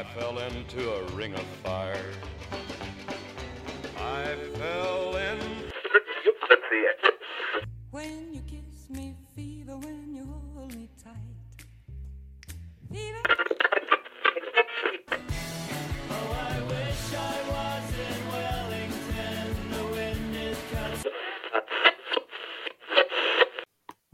I fell into a ring of fire. I fell in. When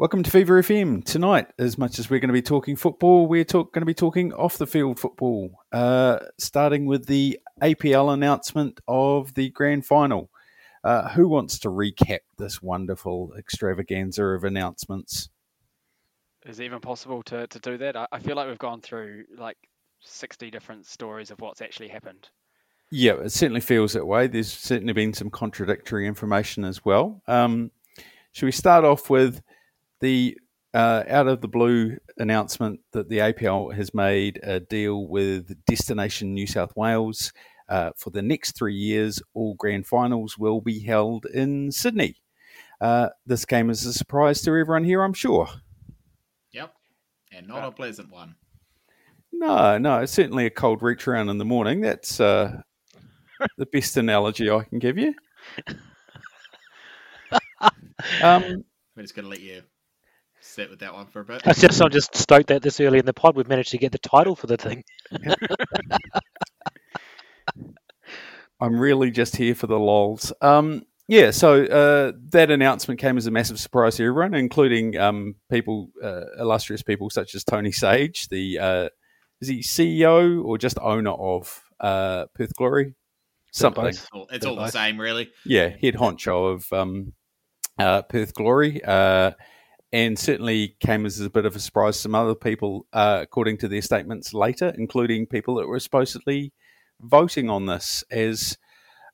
Welcome to Fever FM. Tonight, as much as we're going to be talking football, we're talk, going to be talking off the field football, uh, starting with the APL announcement of the grand final. Uh, who wants to recap this wonderful extravaganza of announcements? Is it even possible to, to do that? I, I feel like we've gone through like 60 different stories of what's actually happened. Yeah, it certainly feels that way. There's certainly been some contradictory information as well. Um, should we start off with the uh, out of the blue announcement that the APL has made a deal with Destination New South Wales uh, for the next three years? All grand finals will be held in Sydney. Uh, this came as a surprise to everyone here, I'm sure. Yep. And not a pleasant one. No, no, certainly a cold reach around in the morning. That's uh, the best analogy I can give you. Um, We're just going to let you sit with that one for a bit. I just, I'm just stoked that this early in the pod we've managed to get the title for the thing. I'm really just here for the lols. Um, yeah, so uh, that announcement came as a massive surprise to everyone, including um, people, uh, illustrious people such as Tony Sage, the uh, is he CEO or just owner of uh, Perth Glory? Something. It's all, it's all the same, really. Yeah, head honcho of um, uh, Perth Glory, uh, and certainly came as a bit of a surprise to some other people, uh, according to their statements later, including people that were supposedly voting on this. As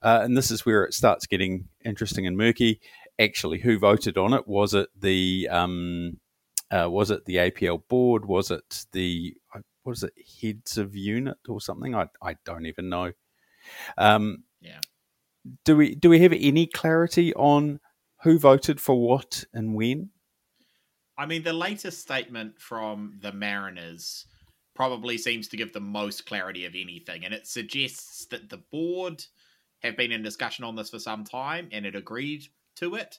uh, and this is where it starts getting interesting and murky. Actually, who voted on it? Was it the um, uh, was it the APL board? Was it the what is it heads of unit or something? I I don't even know. Um, Yeah. do we do we have any clarity on who voted for what and when? I mean, the latest statement from the Mariners probably seems to give the most clarity of anything, and it suggests that the board have been in discussion on this for some time and it agreed to it.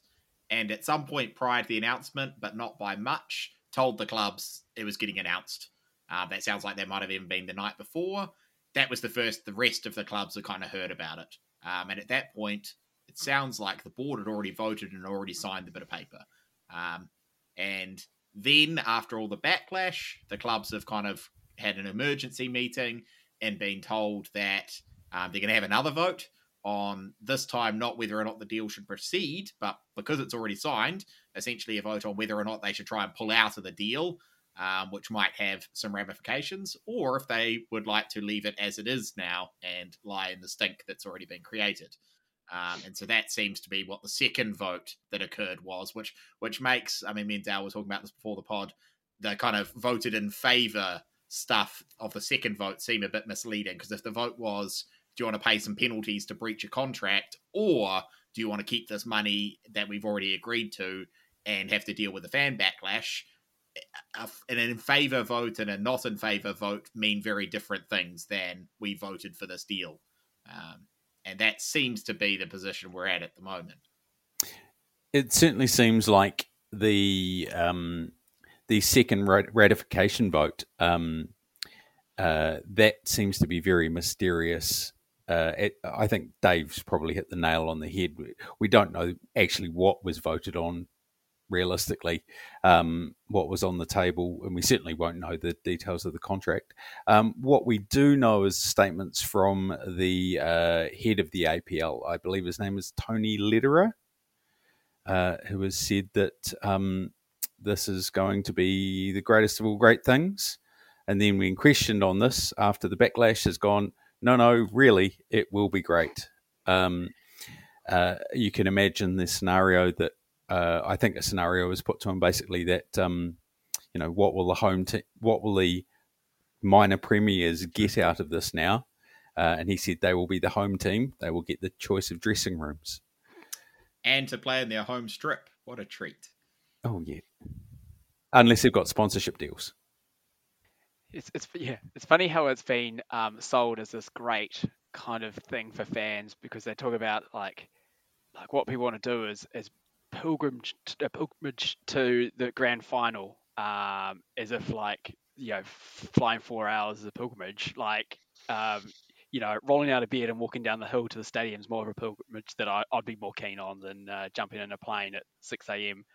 And at some point prior to the announcement, but not by much, told the clubs it was getting announced. Uh, that sounds like that might have even been the night before. That was the first, the rest of the clubs had kind of heard about it. Um, and at that point, it sounds like the board had already voted and already signed the bit of paper. Um, and then, after all the backlash, the clubs have kind of had an emergency meeting and been told that um, they're going to have another vote on this time not whether or not the deal should proceed, but because it's already signed, essentially a vote on whether or not they should try and pull out of the deal, um, which might have some ramifications, or if they would like to leave it as it is now and lie in the stink that's already been created. Um, and so that seems to be what the second vote that occurred was, which which makes I mean me and Dal were talking about this before the pod, the kind of voted in favour stuff of the second vote seem a bit misleading because if the vote was do you want to pay some penalties to breach a contract or do you want to keep this money that we've already agreed to and have to deal with the fan backlash? An in favour vote and a not in favour vote mean very different things than we voted for this deal. Um, and that seems to be the position we're at at the moment It certainly seems like the um, the second ratification vote um, uh, that seems to be very mysterious. Uh, it, I think Dave's probably hit the nail on the head. We, we don't know actually what was voted on realistically, um, what was on the table, and we certainly won't know the details of the contract. Um, what we do know is statements from the uh, head of the APL. I believe his name is Tony Lederer, uh, who has said that um, this is going to be the greatest of all great things. And then when questioned on this after the backlash has gone, no, no, really, it will be great. Um, uh, you can imagine the scenario that uh, I think a scenario was put to him basically that um, you know what will the home te- what will the minor premiers get out of this now? Uh, and he said they will be the home team. They will get the choice of dressing rooms. and to play in their home strip what a treat Oh yeah, unless they've got sponsorship deals. It's, it's yeah, it's funny how it's been um, sold as this great kind of thing for fans because they talk about like like what people want to do is is pilgrimage a pilgrimage to the grand final um, as if like you know flying four hours is a pilgrimage like um, you know rolling out of bed and walking down the hill to the stadium is more of a pilgrimage that I, would be more keen on than uh, jumping in a plane at 6 a.m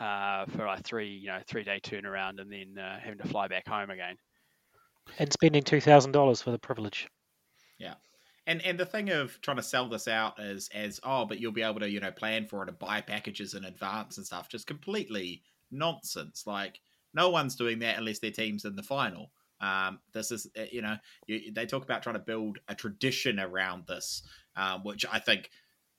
uh, for a three, you know, three day turnaround and then uh, having to fly back home again. And spending two thousand dollars for the privilege. Yeah. And and the thing of trying to sell this out as as oh, but you'll be able to you know plan for it and buy packages in advance and stuff, just completely nonsense. Like no one's doing that unless their team's in the final. Um, this is uh, you know you, they talk about trying to build a tradition around this, um, which I think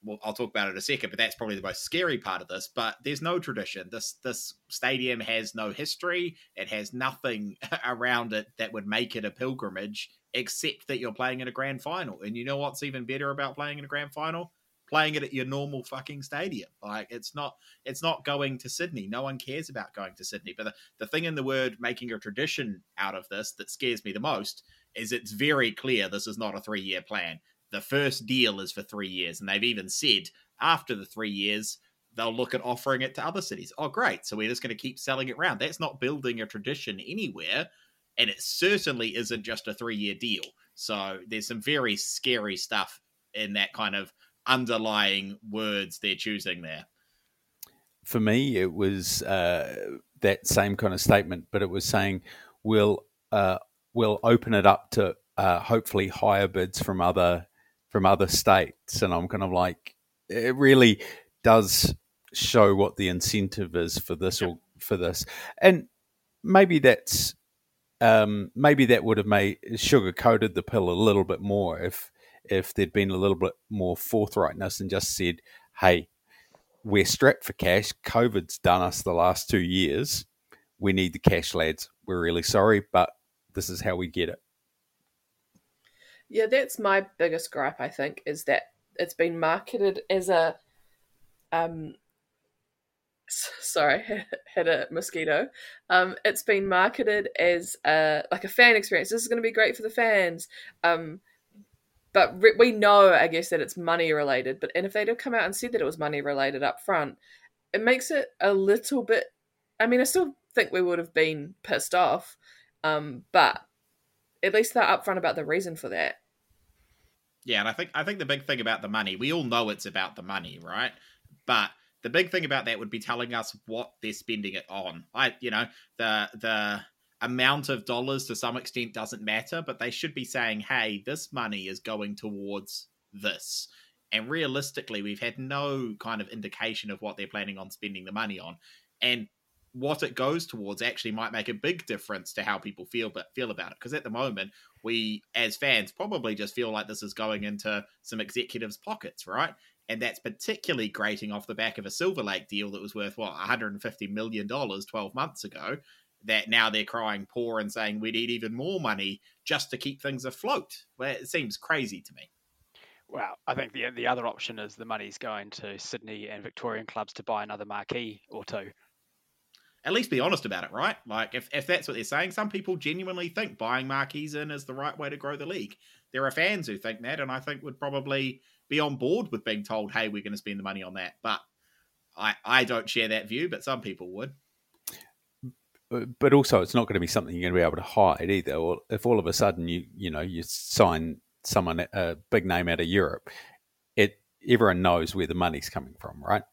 well, I'll talk about it in a second, but that's probably the most scary part of this. But there's no tradition. This this stadium has no history. It has nothing around it that would make it a pilgrimage, except that you're playing in a grand final. And you know what's even better about playing in a grand final? Playing it at your normal fucking stadium. Like it's not it's not going to Sydney. No one cares about going to Sydney. But the, the thing in the word making a tradition out of this that scares me the most is it's very clear this is not a three year plan the first deal is for three years, and they've even said after the three years they'll look at offering it to other cities. Oh, great! So we're just going to keep selling it around. That's not building a tradition anywhere, and it certainly isn't just a three-year deal. So there's some very scary stuff in that kind of underlying words they're choosing there. For me, it was uh, that same kind of statement, but it was saying we'll uh, we'll open it up to uh, hopefully higher bids from other from other states, and I'm kind of like, it really does show what the incentive is for this or for this, and maybe that's um, maybe that would have made sugar coated the pill a little bit more if if there'd been a little bit more forthrightness and just said, "Hey, we're strapped for cash. COVID's done us the last two years. We need the cash, lads. We're really sorry, but this is how we get it." Yeah, that's my biggest gripe. I think is that it's been marketed as a um sorry had a mosquito um it's been marketed as a like a fan experience this is going to be great for the fans um but re- we know i guess that it's money related but and if they'd have come out and said that it was money related up front it makes it a little bit i mean i still think we would have been pissed off um but at least they're upfront about the reason for that. Yeah, and I think I think the big thing about the money, we all know it's about the money, right? But the big thing about that would be telling us what they're spending it on. I, you know, the the amount of dollars to some extent doesn't matter, but they should be saying, "Hey, this money is going towards this." And realistically, we've had no kind of indication of what they're planning on spending the money on. And what it goes towards actually might make a big difference to how people feel but feel about it because at the moment we as fans probably just feel like this is going into some executives pockets right and that's particularly grating off the back of a silver lake deal that was worth what 150 million dollars 12 months ago that now they're crying poor and saying we need even more money just to keep things afloat well it seems crazy to me well, I think the the other option is the money's going to Sydney and Victorian clubs to buy another marquee or two at least be honest about it, right? Like if, if that's what they're saying, some people genuinely think buying marquees in is the right way to grow the league. There are fans who think that, and I think would probably be on board with being told, "Hey, we're going to spend the money on that." But I I don't share that view, but some people would. But also, it's not going to be something you're going to be able to hide either. Or if all of a sudden you you know you sign someone a big name out of Europe, it everyone knows where the money's coming from, right?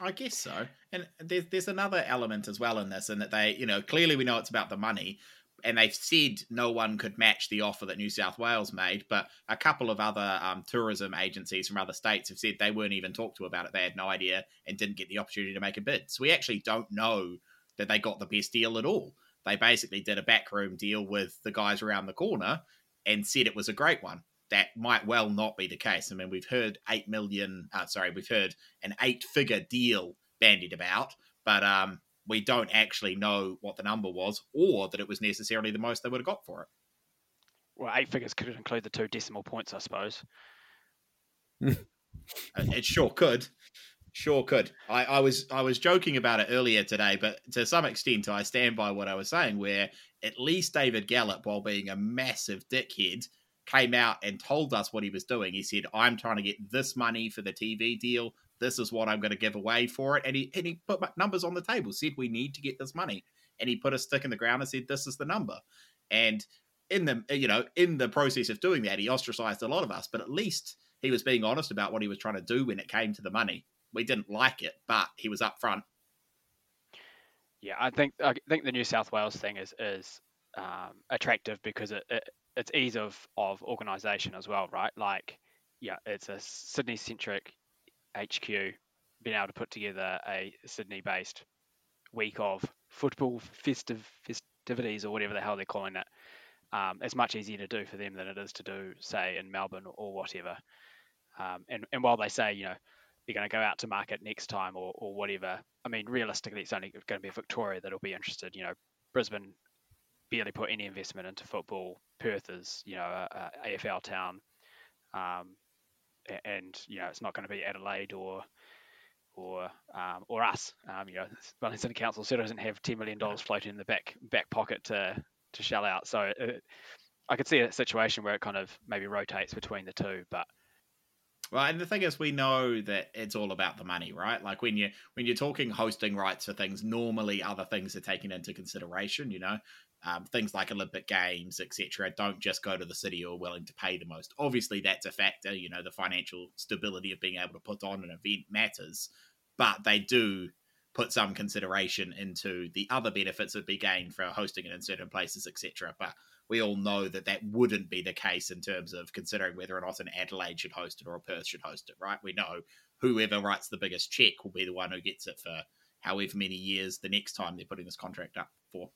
I guess so. And there's there's another element as well in this, in that they, you know, clearly we know it's about the money, and they've said no one could match the offer that New South Wales made, but a couple of other um, tourism agencies from other states have said they weren't even talked to about it. They had no idea and didn't get the opportunity to make a bid. So we actually don't know that they got the best deal at all. They basically did a backroom deal with the guys around the corner and said it was a great one that might well not be the case. I mean, we've heard eight million. Uh, sorry, we've heard an eight-figure deal bandied about, but um, we don't actually know what the number was, or that it was necessarily the most they would have got for it. Well, eight figures could include the two decimal points, I suppose. it sure could. Sure could. I, I was I was joking about it earlier today, but to some extent I stand by what I was saying, where at least David Gallop, while being a massive dickhead, came out and told us what he was doing. He said, I'm trying to get this money for the TV deal. This is what I'm going to give away for it. And he and he put numbers on the table, said we need to get this money. And he put a stick in the ground and said, This is the number. And in the you know, in the process of doing that, he ostracized a lot of us, but at least he was being honest about what he was trying to do when it came to the money. We didn't like it, but he was upfront. Yeah, I think I think the New South Wales thing is is um, attractive because it, it, it's ease of of organisation as well, right? Like, yeah, it's a Sydney centric HQ being able to put together a Sydney based week of football festive festivities or whatever the hell they're calling it. Um, it's much easier to do for them than it is to do, say, in Melbourne or, or whatever. Um, and, and while they say, you know, they're going to go out to market next time or, or whatever, I mean, realistically, it's only going to be Victoria that'll be interested. You know, Brisbane barely put any investment into football. Perth is, you know, a, a AFL town. Um, and, you know, it's not going to be Adelaide or or um, or us. Um, you know, Wellington City Council still doesn't have ten million dollars floating in the back back pocket to to shell out. So it, I could see a situation where it kind of maybe rotates between the two, but well, and the thing is, we know that it's all about the money, right? Like when you when you're talking hosting rights for things, normally other things are taken into consideration. You know, um, things like Olympic Games, etc. Don't just go to the city who are willing to pay the most. Obviously, that's a factor. You know, the financial stability of being able to put on an event matters, but they do put some consideration into the other benefits that be gained for hosting it in certain places, etc. But we all know that that wouldn't be the case in terms of considering whether or not an Adelaide should host it or a Perth should host it, right? We know whoever writes the biggest check will be the one who gets it for however many years the next time they're putting this contract up for.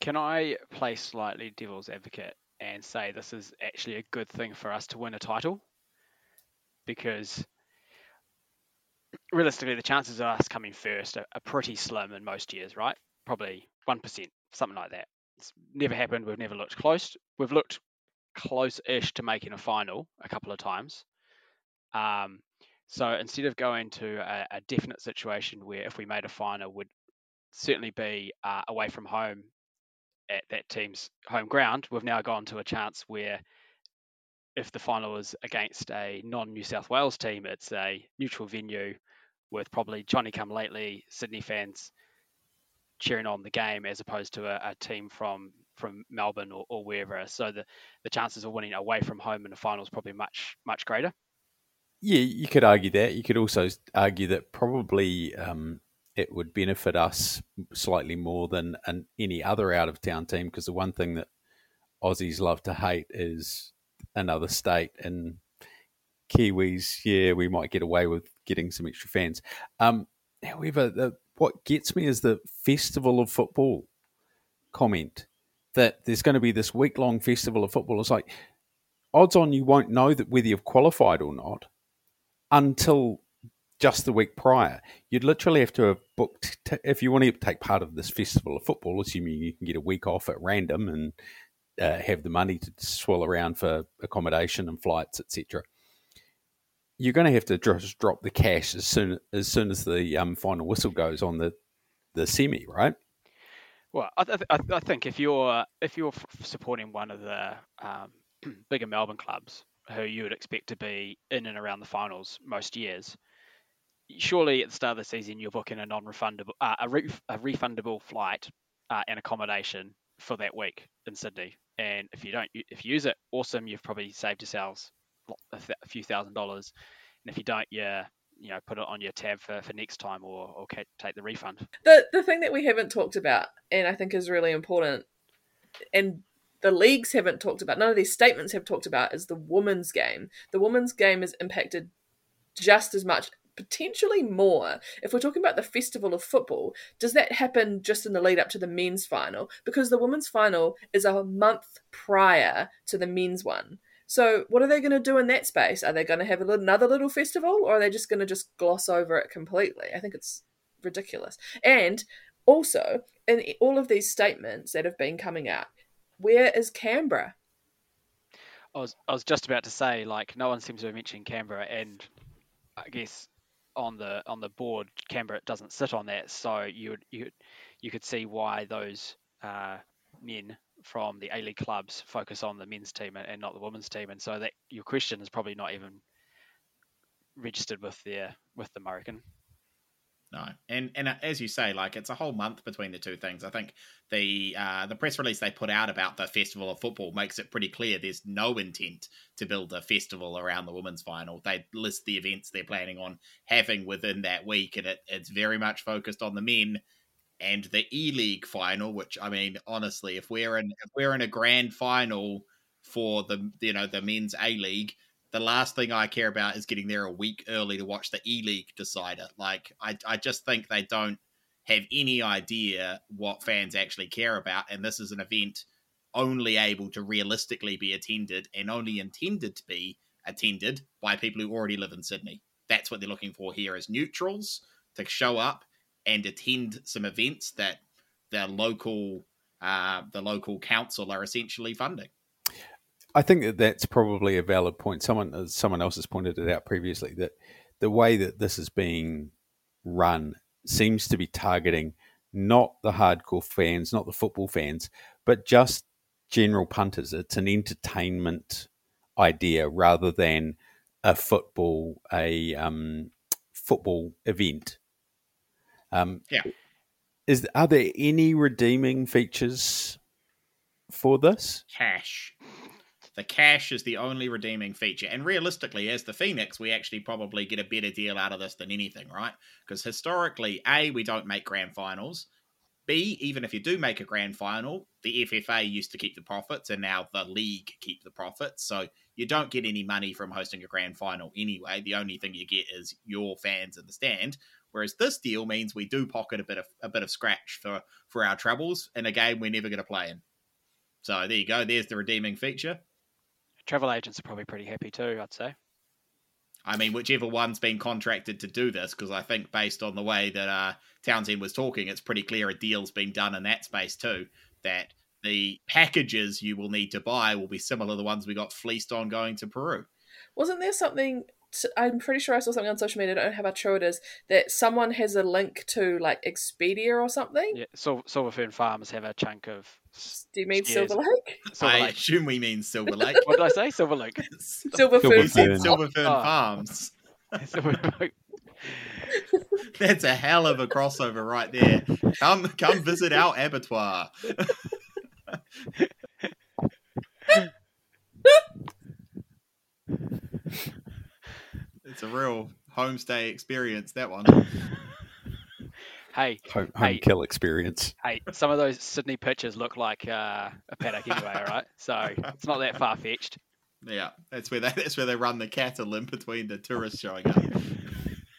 Can I play slightly devil's advocate and say this is actually a good thing for us to win a title? Because realistically, the chances of us coming first are, are pretty slim in most years, right? Probably 1%, something like that. It's never happened. We've never looked close. We've looked close-ish to making a final a couple of times. Um, so instead of going to a, a, definite situation where if we made a final would certainly be uh, away from home at that team's home ground, we've now gone to a chance where if the final is against a non-New South Wales team, it's a neutral venue with probably Johnny come lately Sydney fans cheering on the game as opposed to a, a team from from Melbourne or, or, wherever. So the, the chances of winning away from home in the final is probably much much greater. Yeah, you could argue that. You could also argue that probably um, it would benefit us slightly more than an, any other out of town team because the one thing that Aussies love to hate is another state and Kiwis. Yeah, we might get away with getting some extra fans. Um, however, the what gets me is the festival of football comment that there's going to be this week long festival of football. It's like odds on you won't know that whether you've qualified or not until just the week prior. You'd literally have to have booked t- if you want to take part of this festival of football, assuming you can get a week off at random and uh, have the money to swirl around for accommodation and flights, etc you're going to have to just drop the cash as soon as soon as the um, final whistle goes on the the semi, right? Well, I, th- I think if you're if you're supporting one of the um, bigger Melbourne clubs who you would expect to be in and around the finals most years, surely at the start of the season you're booking a non-refundable uh, a, re- a, refundable flight uh, and accommodation for that week in Sydney. And if you don't if you use it, awesome, you've probably saved yourselves a few thousand dollars, and if you don't, yeah, you know, put it on your tab for, for next time or, or take the refund. The the thing that we haven't talked about, and I think is really important, and the leagues haven't talked about, none of these statements have talked about, is the women's game. The women's game is impacted just as much, potentially more. If we're talking about the festival of football, does that happen just in the lead up to the men's final? Because the women's final is a month prior to the men's one. So, what are they going to do in that space? Are they going to have another little festival, or are they just going to just gloss over it completely? I think it's ridiculous. And also, in all of these statements that have been coming out, where is Canberra? I was I was just about to say, like, no one seems to have mentioned Canberra, and I guess on the on the board, Canberra doesn't sit on that, so you would you you could see why those uh, men from the A League clubs focus on the men's team and, and not the women's team, and so that your question is probably not even registered with their with the American. No, and and uh, as you say, like it's a whole month between the two things. I think the uh, the press release they put out about the festival of football makes it pretty clear there's no intent to build a festival around the women's final. They list the events they're planning on having within that week, and it, it's very much focused on the men and the E League final. Which I mean, honestly, if we're in if we're in a grand final for the you know the men's A League the last thing I care about is getting there a week early to watch the E League decider. Like, I, I just think they don't have any idea what fans actually care about. And this is an event only able to realistically be attended and only intended to be attended by people who already live in Sydney. That's what they're looking for here as neutrals to show up and attend some events that the local uh, the local council are essentially funding. I think that that's probably a valid point. Someone uh, someone else has pointed it out previously that the way that this is being run seems to be targeting not the hardcore fans, not the football fans, but just general punters. It's an entertainment idea rather than a football a um, football event. Um, yeah. Is are there any redeeming features for this? Cash. The cash is the only redeeming feature. And realistically, as the Phoenix, we actually probably get a better deal out of this than anything, right? Because historically, A, we don't make grand finals. B, even if you do make a grand final, the FFA used to keep the profits and now the league keep the profits. So you don't get any money from hosting a grand final anyway. The only thing you get is your fans in the stand. Whereas this deal means we do pocket a bit of a bit of scratch for for our troubles in a game we're never going to play in. So there you go. There's the redeeming feature travel agents are probably pretty happy too. I'd say. I mean, whichever one's been contracted to do this, because I think based on the way that uh, Townsend was talking, it's pretty clear a deal's been done in that space too. That the packages you will need to buy will be similar to the ones we got fleeced on going to Peru. Wasn't there something I'm pretty sure I saw something on social media. I don't know how true it is. That someone has a link to like Expedia or something. Yeah, Sil- Silver Fern Farms have a chunk of. Do you mean Silver Lake? Silver I Lake. assume we mean Silver Lake. what did I say? Silver Lake. Silver Fern. Silverfern oh. Farms. That's a hell of a crossover right there. Come, come visit our abattoir. It's a real homestay experience, that one. hey, home, home hey, kill experience. Hey, some of those Sydney pitches look like uh, a paddock anyway, right? So it's not that far fetched. Yeah, that's where they that's where they run the cattle in between the tourists showing up.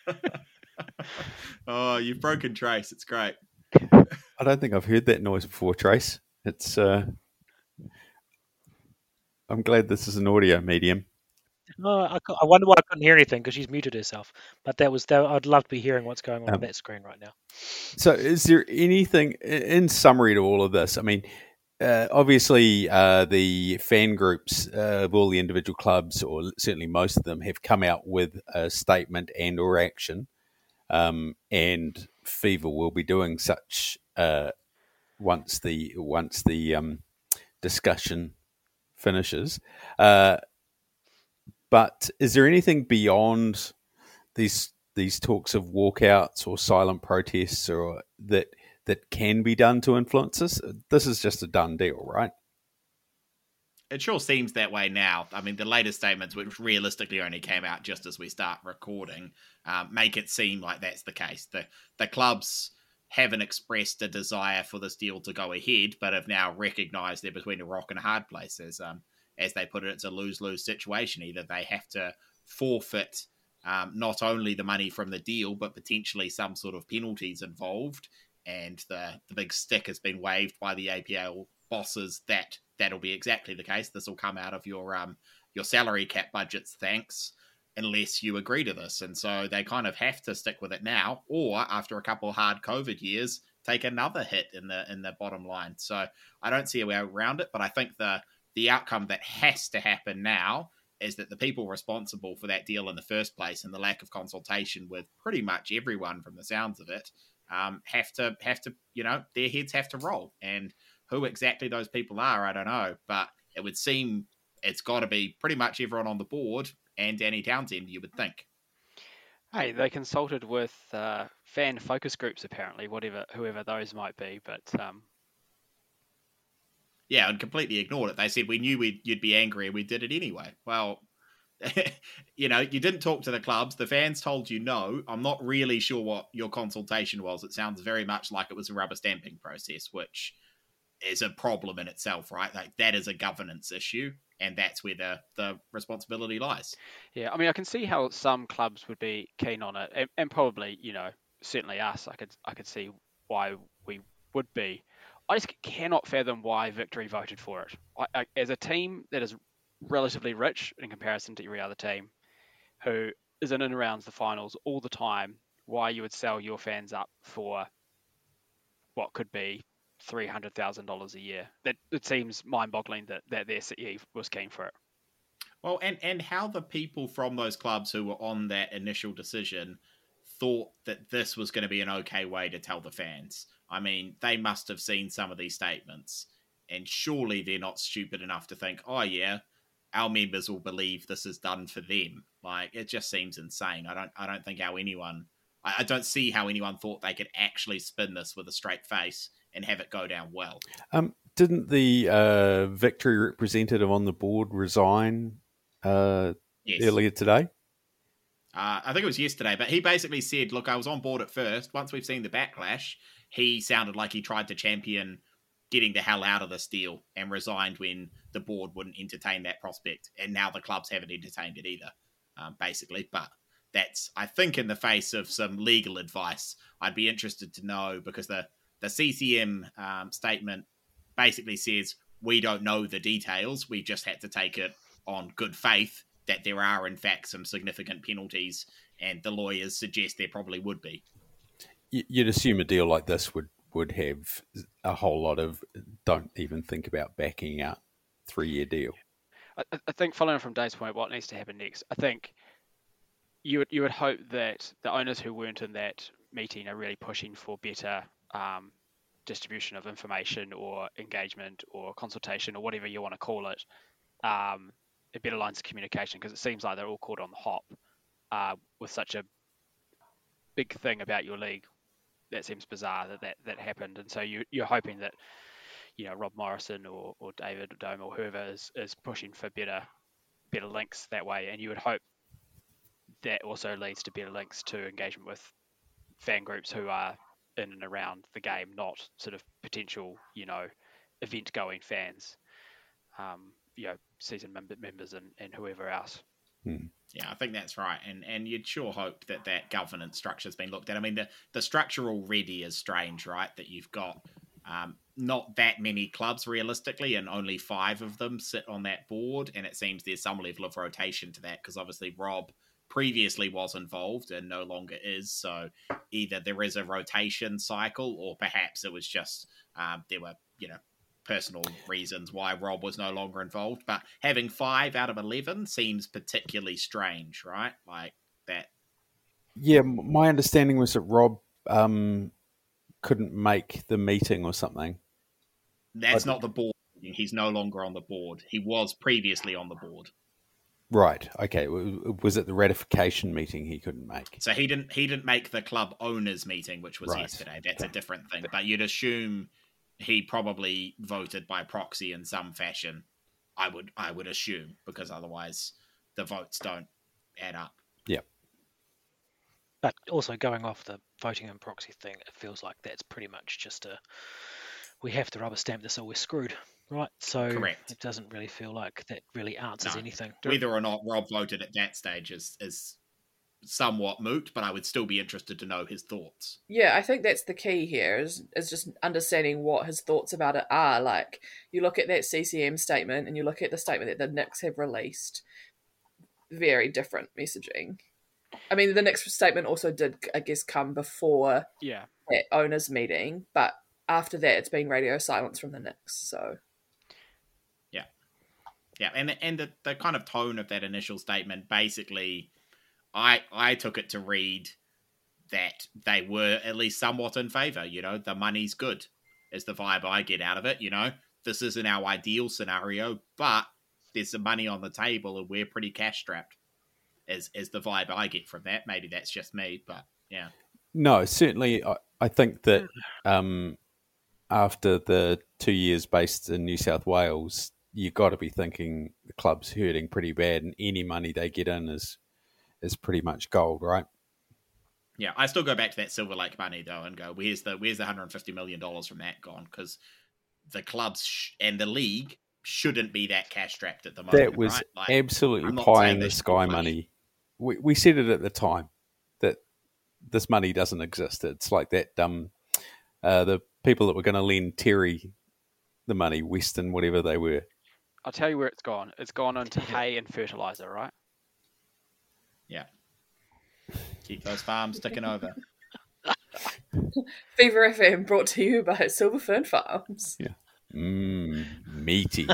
oh, you've broken Trace. It's great. I don't think I've heard that noise before, Trace. It's. Uh... I'm glad this is an audio medium. No, I, I wonder why I couldn't hear anything because she's muted herself. But that was that. I'd love to be hearing what's going on um, on that screen right now. So, is there anything in summary to all of this? I mean, uh, obviously, uh, the fan groups uh, of all the individual clubs, or certainly most of them, have come out with a statement and or action, um, and FIFA will be doing such uh, once the once the um, discussion finishes. But is there anything beyond these these talks of walkouts or silent protests or that that can be done to influence this? This is just a done deal, right? It sure seems that way now. I mean, the latest statements, which realistically only came out just as we start recording, um, make it seem like that's the case. The the clubs haven't expressed a desire for this deal to go ahead, but have now recognised they're between a rock and a hard place. As um, as they put it, it's a lose lose situation. Either they have to forfeit um, not only the money from the deal, but potentially some sort of penalties involved. And the, the big stick has been waved by the APL bosses that that'll be exactly the case. This will come out of your um, your salary cap budgets, thanks, unless you agree to this. And so they kind of have to stick with it now, or after a couple hard COVID years, take another hit in the in the bottom line. So I don't see a way around it, but I think the the outcome that has to happen now is that the people responsible for that deal in the first place and the lack of consultation with pretty much everyone from the sounds of it um, have to have to you know their heads have to roll. And who exactly those people are I don't know but it would seem it's got to be pretty much everyone on the board and Danny Townsend you would think. Hey, they consulted with uh, fan focus groups apparently, whatever whoever those might be, but um, yeah, and completely ignored it. They said we knew we'd, you'd be angry, and we did it anyway. Well, you know, you didn't talk to the clubs. The fans told you no. I'm not really sure what your consultation was. It sounds very much like it was a rubber stamping process, which is a problem in itself, right? Like that is a governance issue, and that's where the the responsibility lies. Yeah, I mean, I can see how some clubs would be keen on it, and, and probably, you know, certainly us. I could I could see why we would be. I just cannot fathom why Victory voted for it. I, I, as a team that is relatively rich in comparison to every other team, who is in and around the finals all the time, why you would sell your fans up for what could be three hundred thousand dollars a year? That it seems mind-boggling that that their CEO was keen for it. Well, and and how the people from those clubs who were on that initial decision thought that this was going to be an okay way to tell the fans. I mean, they must have seen some of these statements, and surely they're not stupid enough to think, oh, yeah, our members will believe this is done for them. Like, it just seems insane. I don't, I don't think how anyone, I, I don't see how anyone thought they could actually spin this with a straight face and have it go down well. Um, didn't the uh, victory representative on the board resign uh, Yes. earlier today? Uh, I think it was yesterday, but he basically said, "Look, I was on board at first. Once we've seen the backlash, he sounded like he tried to champion getting the hell out of this deal and resigned when the board wouldn't entertain that prospect. And now the clubs haven't entertained it either, um, basically. But that's, I think, in the face of some legal advice, I'd be interested to know because the the CCM um, statement basically says we don't know the details. We just had to take it on good faith that there are in fact some significant penalties, and the lawyers suggest there probably would be. You'd assume a deal like this would would have a whole lot of don't even think about backing out three year deal. I, I- think following from Dave's point, what needs to happen next? I think you would you would hope that the owners who weren't in that meeting are really pushing for better um, distribution of information or engagement or consultation or whatever you want to call it, um, a better lines of communication because it seems like they're all caught on the hop uh, with such a big thing about your league. That seems bizarre that that, that happened, and so you you're hoping that you know Rob Morrison or, or David Dome or whoever is, is pushing for better better links that way, and you would hope that also leads to better links to engagement with fan groups who are in and around the game, not sort of potential you know event going fans, um, you know season member, members and, and whoever else. Yeah, I think that's right, and and you'd sure hope that that governance structure's been looked at. I mean, the the structure already is strange, right? That you've got um, not that many clubs realistically, and only five of them sit on that board, and it seems there's some level of rotation to that because obviously Rob previously was involved and no longer is. So either there is a rotation cycle, or perhaps it was just um, there were you know personal reasons why Rob was no longer involved. But having five out of 11 seems particularly strange, right? Like that. Yeah, my understanding was that Rob um, couldn't make the meeting or something. That's not the board. He's no longer on the board. He was previously on the board. Right. Okay. Was it the ratification meeting he couldn't make? So he didn't he didn't make the club owners meeting, which was Right. yesterday. That's a different thing. But you'd assume he probably voted by proxy in some fashion. I would I would assume because otherwise the votes don't add up. Yeah. But also going off the voting and proxy thing, it feels like that's pretty much just a we have to rubber stamp this or we're screwed, right? So Correct. it doesn't really feel like that really answers No. anything. Whether or not Rob voted at that stage is is somewhat moot, but I would still be interested to know his thoughts. Yeah, I think that's the key here is is just understanding what his thoughts about it are. Like you look at that CCM statement and you look at the statement that the Nix have released, very different messaging. I mean, the Nix statement also did, I guess, come before Yeah, that owners meeting, but after that, it's been radio silence from the Nix. So yeah, Yeah, and and the, the kind of tone of that initial statement, basically, I I took it to read that they were at least somewhat in favour. You know, the money's good, is the vibe I get out of it. You know, this isn't our ideal scenario, but there's some money on the table and we're pretty cash strapped. Is is the vibe I get from that? Maybe that's just me, but yeah. No, certainly. I, I think that um, after the two years based in New South Wales, you've got to be thinking the club's hurting pretty bad, and any money they get in is is pretty much gold, right? Yeah, I still go back to that Silver Lake money though, and go, where's the where's the 150 million dollars from that gone? Because the clubs sh- and the league shouldn't be that cash strapped at the moment. That was right? Like, absolutely I'm pie in the sky money. money. We we said it at the time that this money doesn't exist. It's like that. Um, uh, the people that were going to lend Terry the money, Western, whatever they were. I'll tell you where it's gone. It's gone into hay and fertilizer, right? Yeah. Keep those farms ticking over. Fever FM brought to you by Silver Fern Farms. Yeah. Mmm, meaty.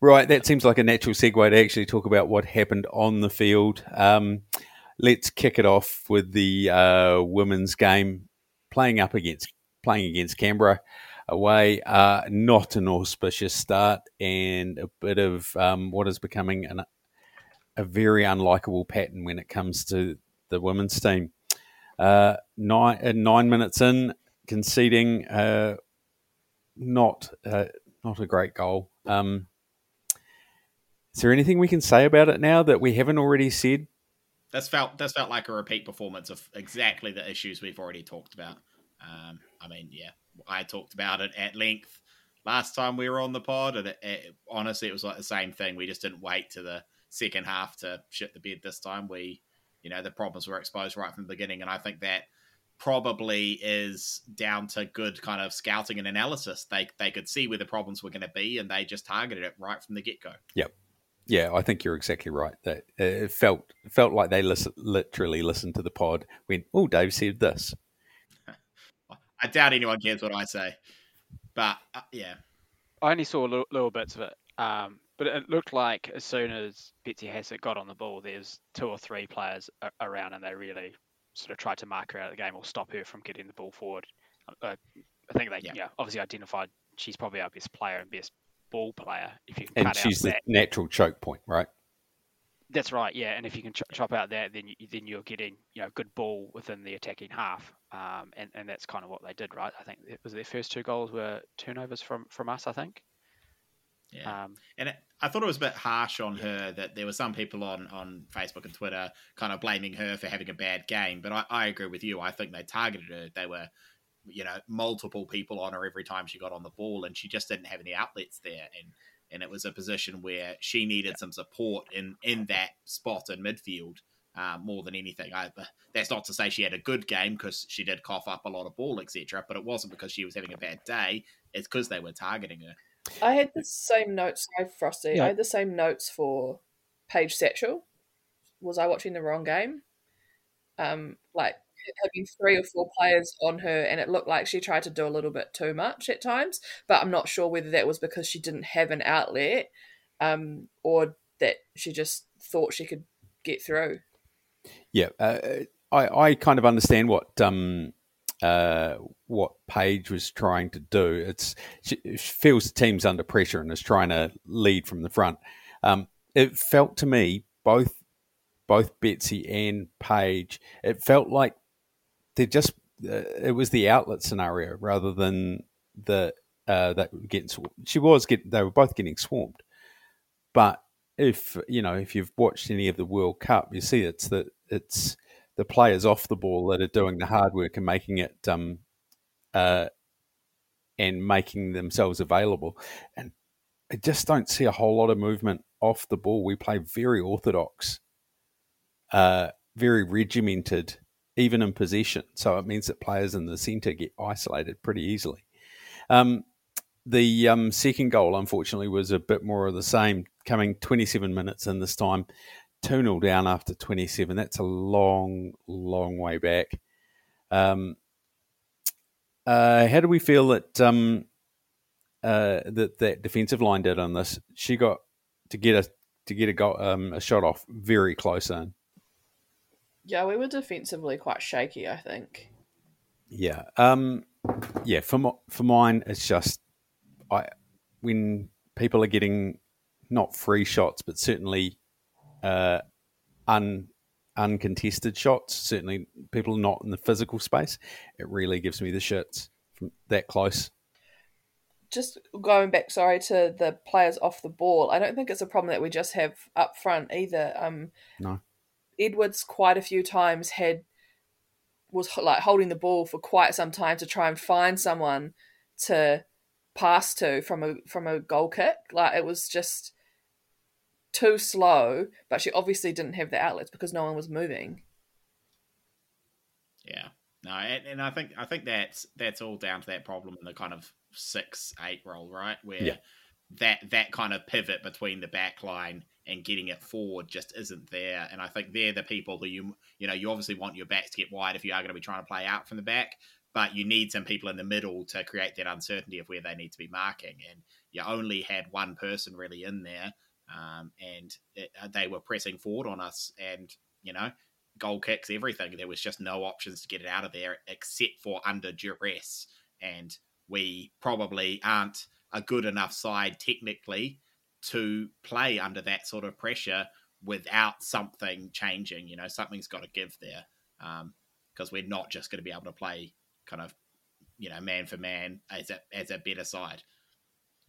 right, that seems like a natural segue to actually talk about what happened on the field. Um, let's kick it off with the uh, women's game playing up against playing against Canberra away. Uh, not an auspicious start, and a bit of um, what is becoming an, a very unlikable pattern when it comes to the women's team. Uh, nine uh, nine minutes in, conceding. Uh, not uh, not a great goal. Um, is there anything we can say about it now that we haven't already said? This felt this felt like a repeat performance of exactly the issues we've already talked about. Um, I mean, yeah, I talked about it at length last time we were on the pod, and it, it, honestly, it was like the same thing. We just didn't wait to the second half to shit the bed this time. We, you know, the problems were exposed right from the beginning, and I think that probably is down to good kind of scouting and analysis. They they could see where the problems were going to be, and they just targeted it right from the get go. Yep. Yeah, I think you're exactly right. That uh, it felt felt like they listen, literally listened to the pod. Went, oh, Dave said this. I doubt anyone cares what I say, but uh, yeah, I only saw little, little bits of it, um, but it looked like as soon as Betsy Hassett got on the ball, there's two or three players around, and they really sort of tried to mark her out of the game or stop her from getting the ball forward. Uh, I think they, Yeah. yeah. obviously identified she's probably our best player and best ball player. If you can And cut she's out the that, natural choke point, right? that's right, yeah. And if you can ch- chop out that, then you, then you're getting you know good ball within the attacking half, um, and and that's kind of what they did, right? I think it was their first two goals were turnovers from from us, I think. Yeah. Um, And it, I thought it was a bit harsh on her that there were some people on, on Facebook and Twitter kind of blaming her for having a bad game. But I, I agree with you. I think they targeted her. They were, you know, multiple people on her every time she got on the ball, and she just didn't have any outlets there. And and it was a position where she needed some support in in that spot in midfield. Uh, more than anything, I, that's not to say she had a good game because she did cough up a lot of ball, etc. But it wasn't because she was having a bad day; it's because they were targeting her. I had the same notes. I Frosty. Yeah. I had the same notes for Paige Satchell. Was I watching the wrong game? Um, like having three or four players on her, and it looked like she tried to do a little bit too much at times. But I'm not sure whether that was because she didn't have an outlet, um, or that she just thought she could get through. Yeah, uh, I I kind of understand what um uh what Paige was trying to do. It's she, feels the team's under pressure and is trying to lead from the front. Um, it felt to me both both Betsy and Paige. It felt like they just uh, it was the outlet scenario rather than the uh, that getting. She was getting they were both getting swarmed, but if you know if you've watched any of the World Cup, you see it's that it's the players off the ball that are doing the hard work and making it um uh and making themselves available. And I just don't see a whole lot of movement off the ball. We play very orthodox, uh, very regimented, even in possession. So it means that players in the centre get isolated pretty easily. Um, the um, second goal, unfortunately, was a bit more of the same, coming 27 minutes in this time. 2 0 down after 27. That's a long, long way back. Um, uh, how do we feel that um, uh, that that defensive line did on this. She got to get a to get a go, um, a shot off very close in. Yeah, we were defensively quite shaky. I think. Yeah. Um. Yeah. For mo- for mine, it's just I when people are getting not free shots, but certainly uh, un uncontested shots. Certainly, people not in the physical space. It really gives me the shits from that close. Just going back, sorry, to the players off the ball. I don't think it's a problem that we just have up front either. Um, No. Edwards quite a few times had was like holding the ball for quite some time to try and find someone to pass to from a from a goal kick. Like it was just too slow, but she obviously didn't have the outlets because no one was moving. Yeah. No, and, and I think I think that's that's all down to that problem in the kind of six eight role, right? Where Yeah. that that kind of pivot between the back line and getting it forward just isn't there. And I think they're the people who you you know you obviously want your backs to get wide if you are going to be trying to play out from the back, but you need some people in the middle to create that uncertainty of where they need to be marking. And you only had one person really in there, um, and it, uh, they were pressing forward on us, and you know goal kicks, everything. There was just no options to get it out of there except for under duress. And we probably aren't a good enough side technically to play under that sort of pressure without something changing. You know, something's got to give there because we're not just going to be able to play kind of, you know, man for man as a, as a better side.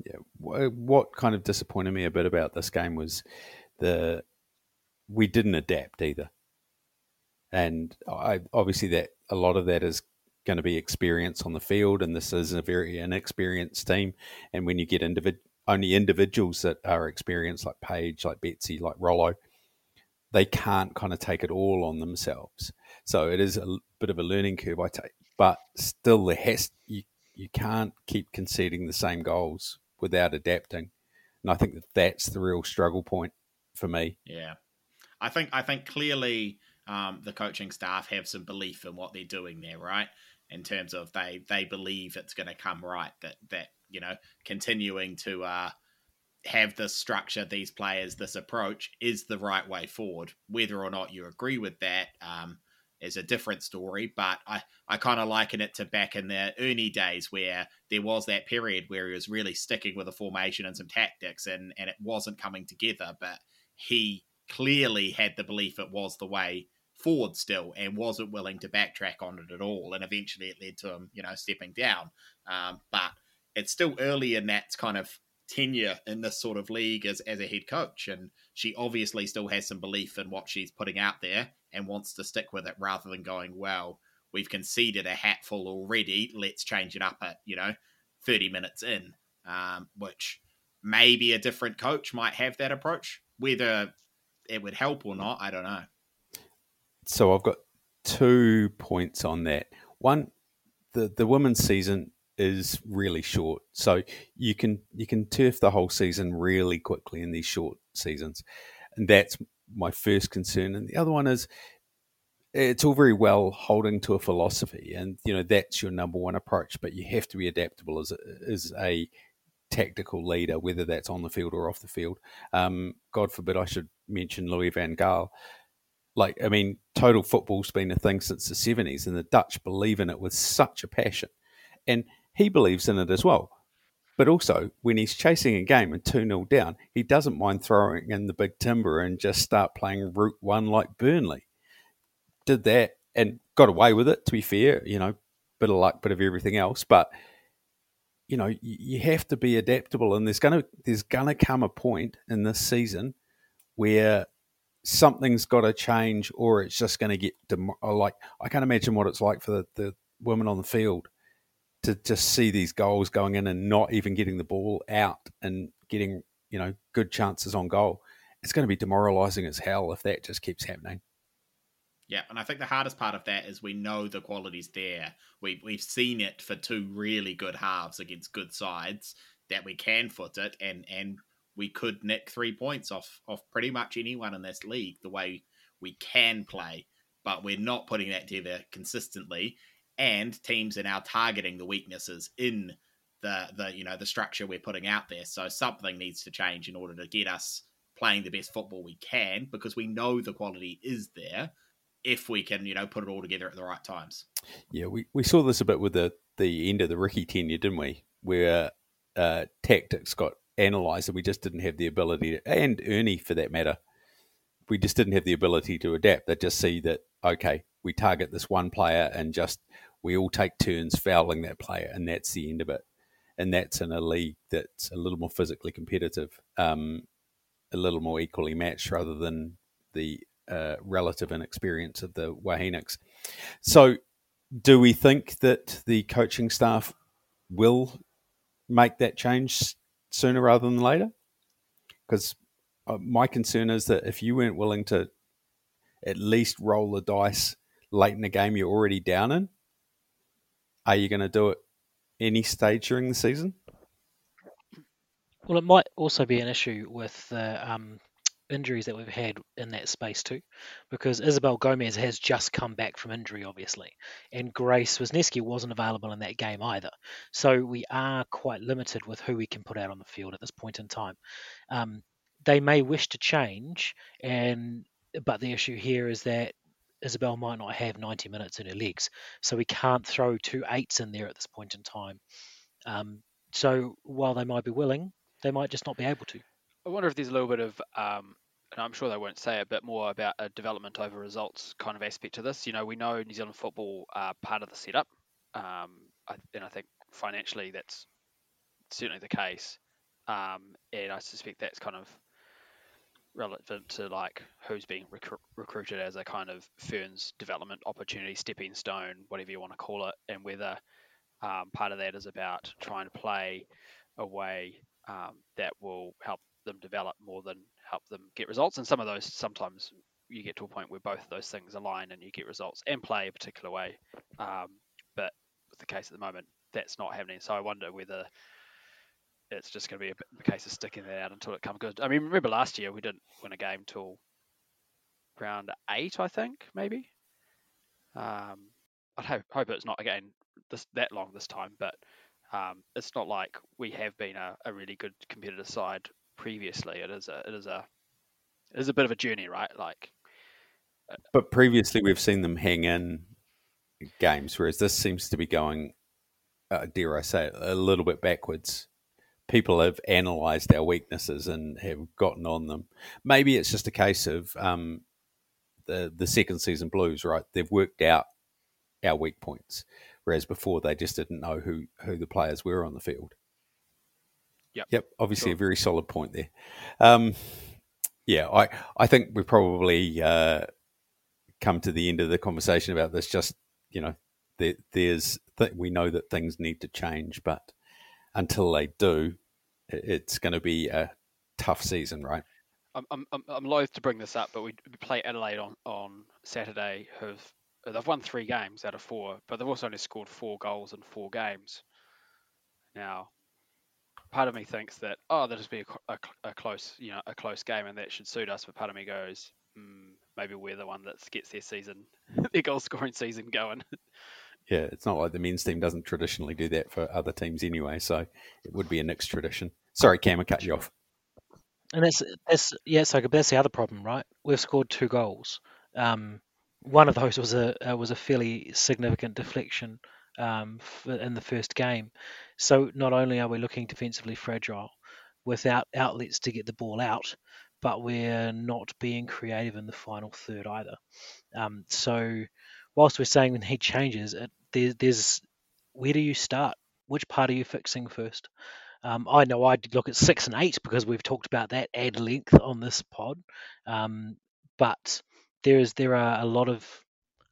Yeah. What kind of disappointed me a bit about this game was the we didn't adapt either, and I obviously that a lot of that is going to be experience on the field, and this is a very inexperienced team. And when you get individ- only individuals that are experienced, like Paige, like Betsy, like Rollo, they can't kind of take it all on themselves. So it is a bit of a learning curve, I take. But still, there has you you can't keep conceding the same goals without adapting, and I think that that's the real struggle point for me. Yeah, I think I think clearly um, the coaching staff have some belief in what they're doing there, right? In terms of they they believe it's going to come right. That that you know continuing to uh, have this structure, these players, this approach is the right way forward. Whether or not you agree with that um, is a different story. But I I kind of liken it to back in the Ernie days where there was that period where he was really sticking with a formation and some tactics, and and it wasn't coming together, but he clearly had the belief it was the way forward still and wasn't willing to backtrack on it at all. And eventually it led to him, you know, stepping down. Um, but it's still early in that kind of tenure in this sort of league as, as a head coach. And she obviously still has some belief in what she's putting out there and wants to stick with it rather than going, well, we've conceded a hatful already. Let's change it up at, you know, 30 minutes in, um, which maybe a different coach might have that approach. Whether it would help or not, I don't know. So I've got two points on that. One, the the women's season is really short, so you can you can turf the whole season really quickly in these short seasons, and that's my first concern. And the other one is it's all very well holding to a philosophy, and you know that's your number one approach, but you have to be adaptable as a, as a tactical leader, whether that's on the field or off the field. Um, God forbid I should mention Louis van Gaal. Like, I mean, total football's been a thing since the 70s, and the Dutch believe in it with such a passion. And he believes in it as well. But also, when he's chasing a game and 2 0 down, he doesn't mind throwing in the big timber and just start playing Route 1 like Burnley. Did that and got away with it, to be fair, you know, bit of luck, bit of everything else. But you know, you, have to be adaptable, and there's gonna there's gonna come a point in this season where something's got to change, or it's just going to get dem- like I can't imagine what it's like for the, the women on the field to just see these goals going in and not even getting the ball out and getting you know good chances on goal. It's going to be demoralising as hell if that just keeps happening. Yeah, and I think the hardest part of that is we know the quality's there. We we've seen it for two really good halves against good sides that we can foot it, and and we could nick three points off off pretty much anyone in this league the way we can play, but we're not putting that together consistently. And teams are now targeting the weaknesses in the the you know the structure we're putting out there. So something needs to change in order to get us playing the best football we can because we know the quality is there if we can you know put it all together at the right times. Yeah, we, we saw this a bit with the the end of the Ricky tenure, didn't we? Where uh, tactics got analysed and we just didn't have the ability, to, and Ernie for that matter, we just didn't have the ability to adapt. They just see that okay, we target this one player and just we all take turns fouling that player, and that's the end of it. And that's in a league that's a little more physically competitive, um, a little more equally matched, rather than the uh, relative inexperience of the Wāhinix. So, do we think that the coaching staff will make that change sooner rather than later? Because uh, my concern is that if you weren't willing to at least roll the dice late in the game you're already down in, are you going to do it any stage during the season? Well, it might also be an issue with the um, injuries that we've had in that space too, because Isabel Gomez has just come back from injury, obviously, and Grace Wisniewski wasn't available in that game either. So we are quite limited with who we can put out on the field at this point in time. Um, they may wish to change, and but the issue here is that Isabel might not have 90 minutes in her legs, so we can't throw two eights in there at this point in time. Um, so while they might be willing, they might just not be able to. I wonder if there's a little bit of, um, and I'm sure they won't say a bit more about a development over results kind of aspect to this. You know, we know New Zealand football are part of the setup, um, and I think financially that's certainly the case. Um, and I suspect that's kind of relevant to like who's being recru- recruited as a kind of Ferns development opportunity, stepping stone, whatever you want to call it, and whether um, part of that is about trying to play a way um, that will help them develop more than help them get results. And some of those sometimes you get to a point where both of those things align and you get results and play a particular way. Um, but with the case at the moment, that's not happening. So I wonder whether it's just going to be a, case of sticking that out until it comes good. I mean, remember last year we didn't win a game till round eight, I think, maybe. Um, I hope, hope it's not again this that long this time, but um, it's not like we have been a, a really good competitive side previously. It is a it is a it is a bit of a journey, right? Like, but previously we've seen them hang in games, whereas this seems to be going, uh, dare I say, it, a little bit backwards. People have analysed our weaknesses and have gotten on them. Maybe it's just a case of um, the the second season blues, right? They've worked out our weak points, whereas before they just didn't know who who the players were on the field. Yep. Yep. Obviously, Sure. a very solid point there. Um, yeah, I I think we probably uh, come to the end of the conversation about this. Just you know, there, there's th- we know that things need to change, but until they do, it's going to be a tough season, right? I'm, I'm I'm loath to bring this up, but we play Adelaide on on Saturday. Who've they've won three games out of four, but they've also only scored four goals in four games. Now, part of me thinks that oh, that'll just be a, a, a close you know a close game, and that should suit us. But part of me goes, mm, maybe we're the one that gets their season, their goal scoring season going. Yeah, it's not like the men's team doesn't traditionally do that for other teams anyway, so it would be a Nix tradition. Sorry, Cam, I cut you off. And that's that's yeah, so that's the other problem, right? We've scored two goals. Um, one of those was a uh, was a fairly significant deflection um, in the first game. So not only are we looking defensively fragile, without outlets to get the ball out, but we're not being creative in the final third either. Um, so whilst we're saying we need changes, it, there, there's where do you start? Which part are you fixing first? Um, I know I'd look at six and eight because we've talked about that at length on this pod. Um, but there is there are a lot of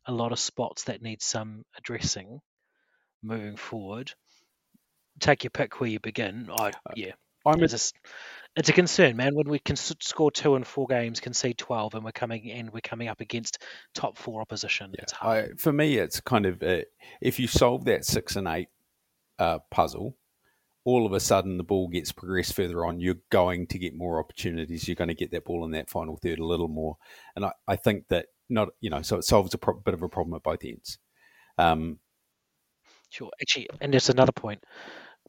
a lot of spots that need some addressing moving forward. Take your pick where you begin. I yeah, I'm it's, just, it's a concern, man. When we can score two in four games, concede twelve, and we're coming and we're coming up against top four opposition. It's hard. I, for me, it's kind of uh, if you solve that six and eight uh, puzzle, all of a sudden the ball gets progressed further on. You're going to get more opportunities. You're going to get that ball in that final third a little more. And I, I think that not you know so it solves a pro- bit of a problem at both ends. Um, Sure. Actually, and there's another point.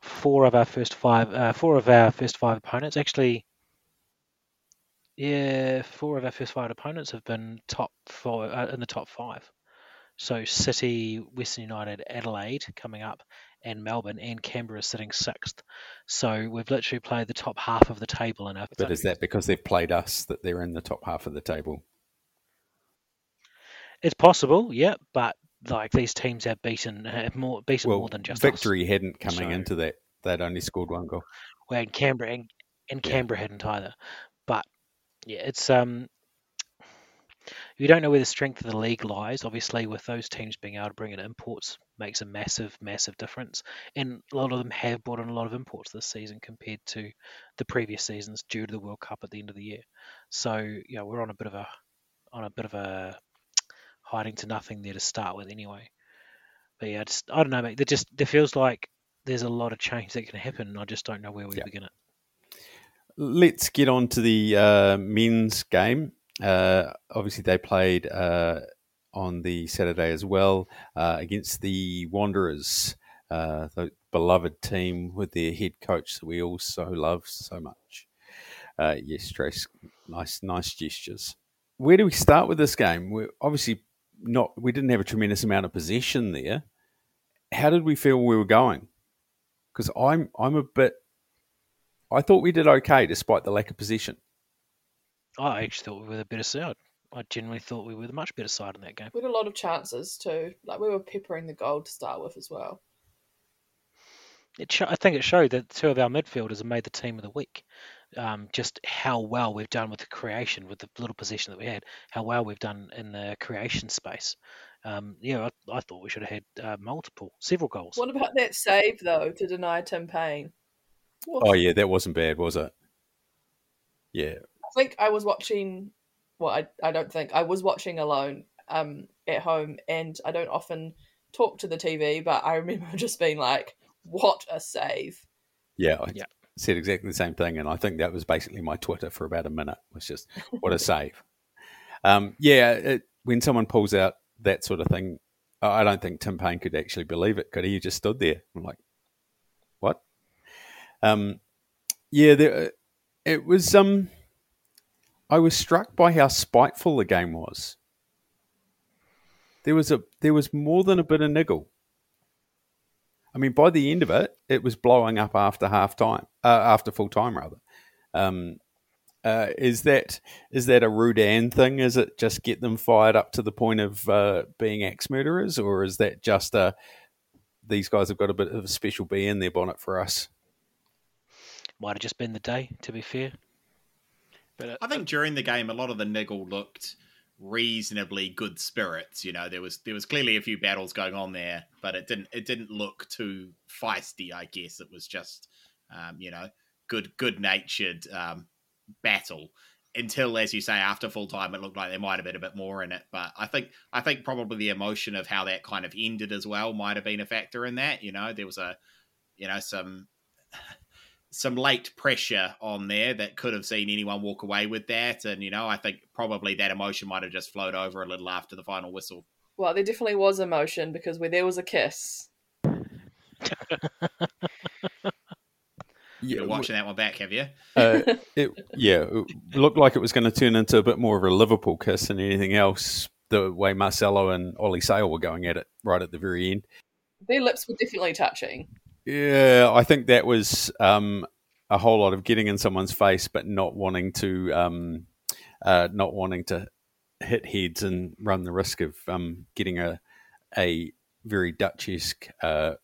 Four of our first five, uh, four of our first five opponents actually. Yeah, four of our first five opponents have been top four uh, in the top five. So City, Western United, Adelaide coming up, and Melbourne and Canberra sitting sixth. So we've literally played the top half of the table in our. But is that because they've played us that they're in the top half of the table? It's possible, yeah, but like these teams have beaten have more beaten Well, more than just us. victory hadn't coming So- into that. They'd only scored one goal. Well, and Canberra and, and Yeah. Canberra hadn't either. But yeah, it's um you don't know where the strength of the league lies. Obviously, with those teams being able to bring in imports makes a massive, massive difference. And a lot of them have brought in a lot of imports this season compared to the previous seasons due to the World Cup at the end of the year. So yeah, we're on a bit of a on a bit of a hiding to nothing there to start with anyway. But yeah, it's, I don't know, mate. There just there feels like there's a lot of change that can happen, and I just don't know where we Yeah. begin it. Let's get on to the uh, men's game. Uh, obviously, they played uh, on the Saturday as well uh, against the Wanderers, uh, the beloved team with their head coach that we all so love so much. Uh, yes, Trace, nice, nice gestures. Where do we start with this game? We're obviously not. We didn't have a tremendous amount of possession there. How did we feel we were going? Because I'm, I'm a bit I thought we did okay despite the lack of possession. I actually thought we were the better side. I genuinely thought we were the much better side in that game. We had a lot of chances too. Like we were peppering the goal to start with as well. It sho- I think it showed that two of our midfielders have made the team of the week. Um, just how well we've done with the creation, with the little position that we had, how well we've done in the creation space. Um, yeah, I, I thought we should have had uh, multiple, several goals. What about that save though to deny Tim Payne? Oof. Oh yeah, that wasn't bad, was it? Yeah, I think I was watching. Well, I I don't think I was watching alone um at home, and I don't often talk to the TV, but I remember just being like, "What a save!" yeah, I Yeah. Said exactly the same thing, and I think that was basically my Twitter for about a minute. Was just what a save. Um, yeah, it, when someone pulls out that sort of thing, I I don't think Tim Payne could actually believe it. Could he? He just stood there. I'm like, what? Um, yeah, there, it was. Um, I was struck by how spiteful the game was. There was a there was more than a bit of niggle. I mean, by the end of it, it was blowing up after half time, uh, after full time rather. Um, uh, is that is that a Rudan thing? Is it just get them fired up to the point of uh, being axe murderers, or is that just a these guys have got a bit of a special bee in their bonnet for us? Might have just been the day, to be fair. But it, I think during the game, a lot of the niggle looked reasonably good spirits. You know, there was there was clearly a few battles going on there, but it didn't it didn't look too feisty. I guess it was just um, you know good good natured um, battle. Until, as you say, after full time, it looked like there might have been a bit more in it. But I think I think probably the emotion of how that kind of ended as well might have been a factor in that. You know, there was a you know some some late pressure on there that could have seen anyone walk away with that. And, you know, I think probably that emotion might have just flowed over a little after the final whistle. Well, there definitely was emotion because where there was a kiss, You're watching that one back, have you? uh, it, yeah, it looked like it was going to turn into a bit more of a Liverpool kiss than anything else. The way Marcelo and Oli Sail were going at it right at the very end. their lips were definitely touching. Yeah, I think that was um, a whole lot of getting in someone's face, but not wanting to, um, uh, not wanting to hit heads and run the risk of um, getting a a very Dutch-esque uh,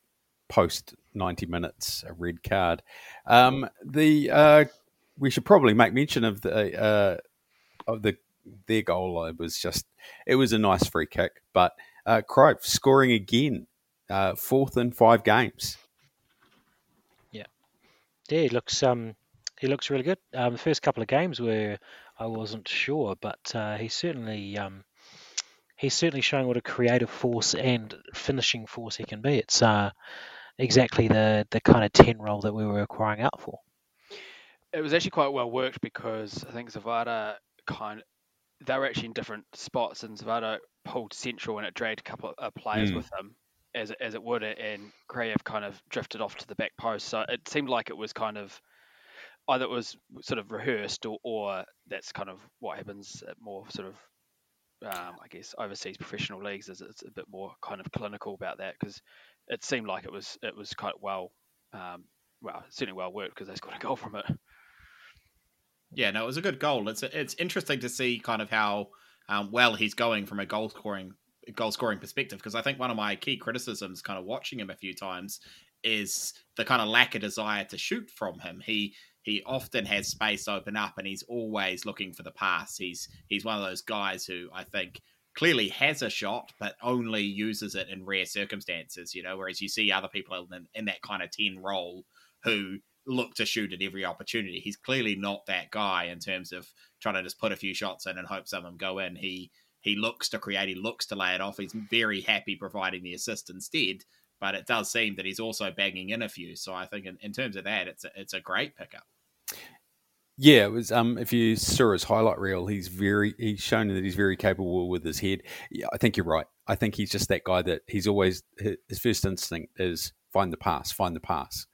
post ninety minutes a red card. Um, the uh, we should probably make mention of the uh, of the their goal. It was just it was a nice free kick, but uh, scoring again, uh, fourth in five games. Yeah, he looks um he looks really good. Um, the first couple of games where I wasn't sure, but uh, he certainly um he's certainly showing what a creative force and finishing force he can be. It's uh exactly the the kind of ten role that we were acquiring out for. it was actually quite well worked because I think Zawada kind they were actually in different spots and Zawada pulled central and it dragged a couple of players Mm. with him. As as it would, and Kraev kind of drifted off to the back post. So it seemed like it was kind of either it was sort of rehearsed or, or that's kind of what happens at more sort of um, I guess overseas professional leagues is it's a bit more kind of clinical about that because it seemed like it was it was quite well um, well certainly well worked because they scored a goal from it. Yeah, no, it was a good goal. It's it's interesting to see kind of how um, well he's going from a goal scoring goal scoring perspective because I think one of my key criticisms, kind of watching him a few times, is the kind of lack of desire to shoot from him. He he often has space open up and he's always looking for the pass. He's he's one of those guys who I think clearly has a shot but only uses it in rare circumstances, you know, whereas you see other people in, in that kind of 10 role who look to shoot at every opportunity. He's clearly not that guy in terms of trying to just put a few shots in and hope some of them go in. He he looks to create, he looks to lay it off. He's very happy providing the assist instead. But it does seem that he's also banging in a few. So I think in, in terms of that, it's a, it's a great pickup. Yeah, it was. Um, if you saw his highlight reel, he's very. He's shown that he's very capable with his head. Yeah, I think you're right. I think he's just that guy that he's always his first instinct is find the pass, find the pass,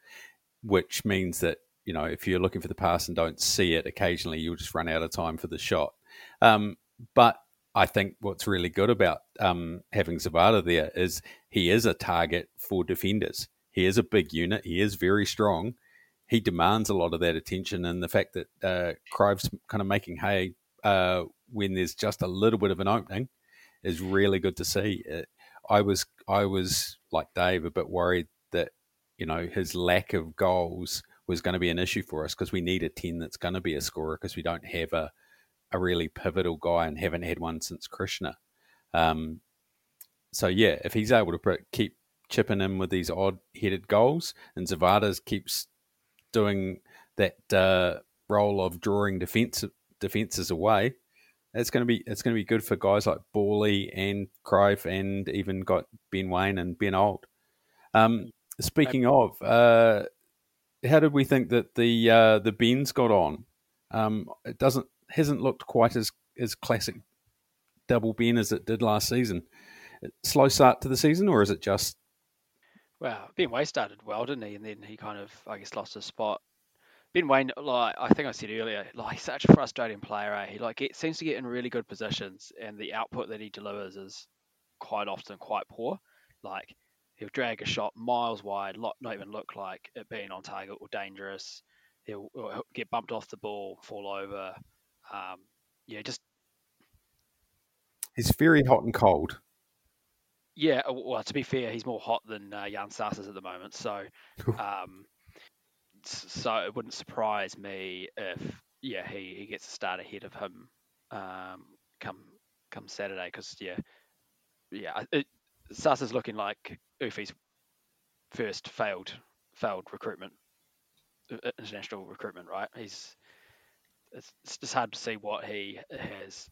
which means that you know if you're looking for the pass and don't see it, occasionally you'll just run out of time for the shot. Um, but I think what's really good about um, having Zawada there is he is a target for defenders. He is a big unit. He is very strong he demands a lot of that attention, and the fact that uh, Kraev's kind of making hay uh, when there's just a little bit of an opening is really good to see. It, I was I was like Dave a bit worried that you know his lack of goals was going to be an issue for us because we need a ten that's going to be a scorer because we don't have a a really pivotal guy and haven't had one since Krishna. Um, so yeah, if he's able to keep chipping in with these odd headed goals, and Zawada's keeps doing that uh, role of drawing defense defenses away, it's going to be it's going to be good for guys like Bawley and Kraev and even got Ben Waine and Ben Old. Um, speaking of, uh, how did we think that the uh, the Bens got on? Um, it doesn't hasn't looked quite as as classic double Ben as it did last season. Slow start to the season, or is it just well, Ben Waine started well, didn't he? And then he kind of, I guess, lost his spot. Ben Waine, like I think I said earlier, like he's such a frustrating player. Eh? He like get, seems to get in really good positions, and the output that he delivers is quite often quite poor. Like he'll drag a shot miles wide, not even look like it being on target or dangerous. He'll, he'll get bumped off the ball, fall over. Um, yeah, just he's very hot and cold. Yeah, well, to be fair, he's more hot than uh, Yan Sasse at the moment, so um, so it wouldn't surprise me if yeah he, he gets a start ahead of him um, come come Saturday because yeah yeah it, Sasse looking like Ufi's first failed failed recruitment international recruitment right he's it's, it's just hard to see what he has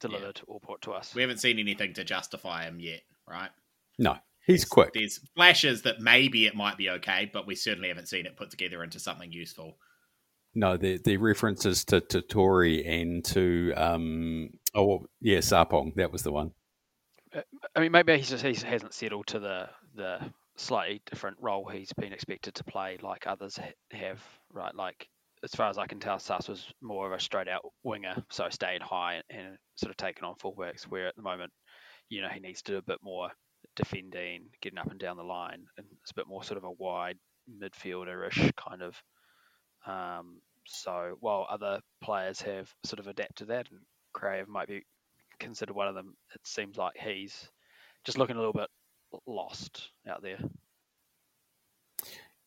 delivered yeah. or put to us. We haven't seen anything to justify him yet right? No, he's quick. There's flashes that maybe it might be okay, but we certainly haven't seen it put together into something useful. No, the the references to, to Tori and to um oh yeah Sarpong that was the one. Uh, I mean, maybe he just he hasn't settled to the the slightly different role he's been expected to play, like others have. Right, like as far as I can tell, Sasse was more of a straight out winger, so stayed high and sort of taken on full fullbacks. Where at the moment you know, he needs to do a bit more defending, getting up and down the line, and it's a bit more sort of a wide midfielder-ish kind of. Um, so while other players have sort of adapted that, and Kraev might be considered one of them, it seems like he's just looking a little bit lost out there.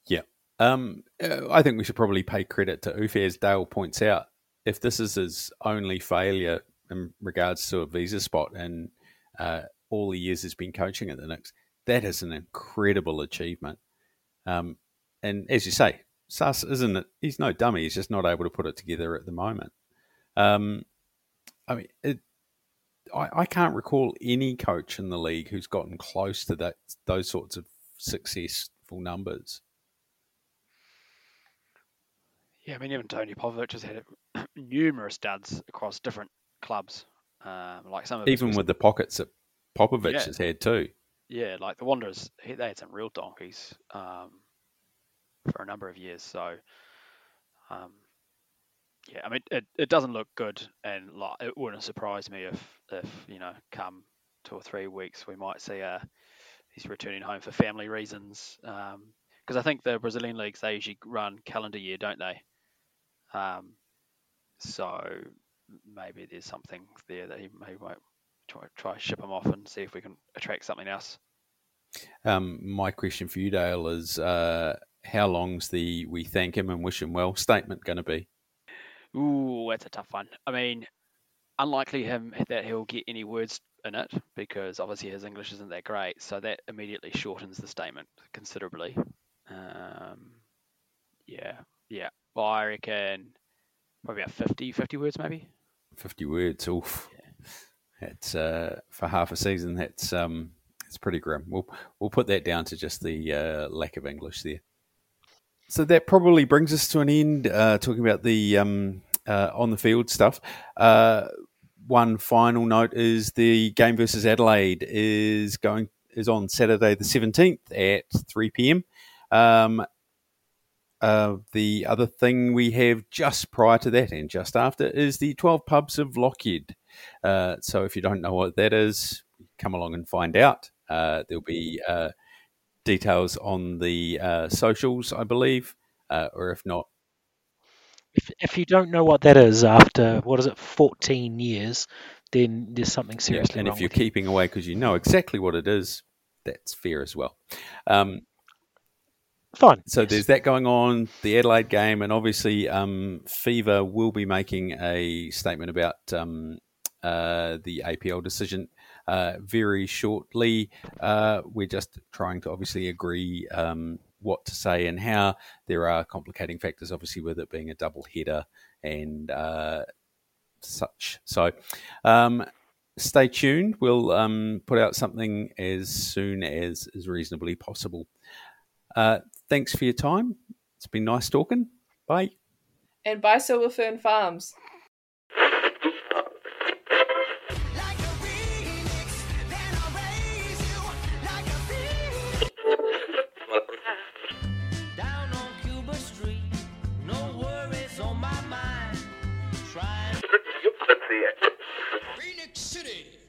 Yeah. Um, uh, I think we should probably pay credit to Ufe, as Dale points out. If this is his only failure in regards to a visa spot and uh, all the years he's been coaching at the Nix. That is an incredible achievement. Um, and as you say, Sasse isn't it? He's no dummy. He's just not able to put it together at the moment. Um, I mean, it, I, I can't recall any coach in the league who's gotten close to that those sorts of successful numbers. Yeah, I mean, even Tony Popovich has had numerous duds across different clubs. Um, like some of even with the pockets that Popovich yeah. has had too. yeah, like the Wanderers, they had some real donkeys um, for a number of years. So, um, yeah, I mean, it, it doesn't look good, and like, it wouldn't surprise me if, if you know, come two or three weeks, we might see uh, he's returning home for family reasons. Because I think the Brazilian leagues they usually run calendar year, don't they? Um, so maybe there's something there that he may might try try ship him off and see if we can attract something else. Um, my question for you, Dale, is uh, how long's the "we thank him and wish him well" statement going to be? Ooh, that's a tough one. I mean, unlikely him that he'll get any words in it because obviously his English isn't that great, so that immediately shortens the statement considerably. Um, yeah, yeah. Well, I reckon probably about 50, 50 words maybe. Fifty words. Oof. That's uh, for half a season. That's um, it's pretty grim. We'll we'll put that down to just the uh, lack of English there. So that probably brings us to an end. Uh, talking about the um, uh, on the field stuff. Uh, one final note is the game versus Adelaide is going is on Saturday the seventeenth at three pm. Um, uh, the other thing we have just prior to that and just after is the 12 pubs of Lockheed. Uh, so if you don't know what that is, come along and find out. Uh, there'll be uh, details on the uh, socials, I believe, uh, or if not, If, if you don't know what that is after what is it, 14 years, then there's something yeah, seriously and wrong if you're with you. keeping away because you know exactly what it is, that's fair as well. Um, Fine. So yes. there's that going on, the Adelaide game, and obviously um, Fever will be making a statement about um, uh, the APL decision uh, very shortly. Uh, we're just trying to obviously agree um, what to say and how. There are complicating factors, obviously, with it being a double header and uh, such. So um, stay tuned. We'll um, put out something as soon as is reasonably possible. Uh, thanks for your time. It's been nice talking. Bye. And bye, Silver Fern Farms. Phoenix, then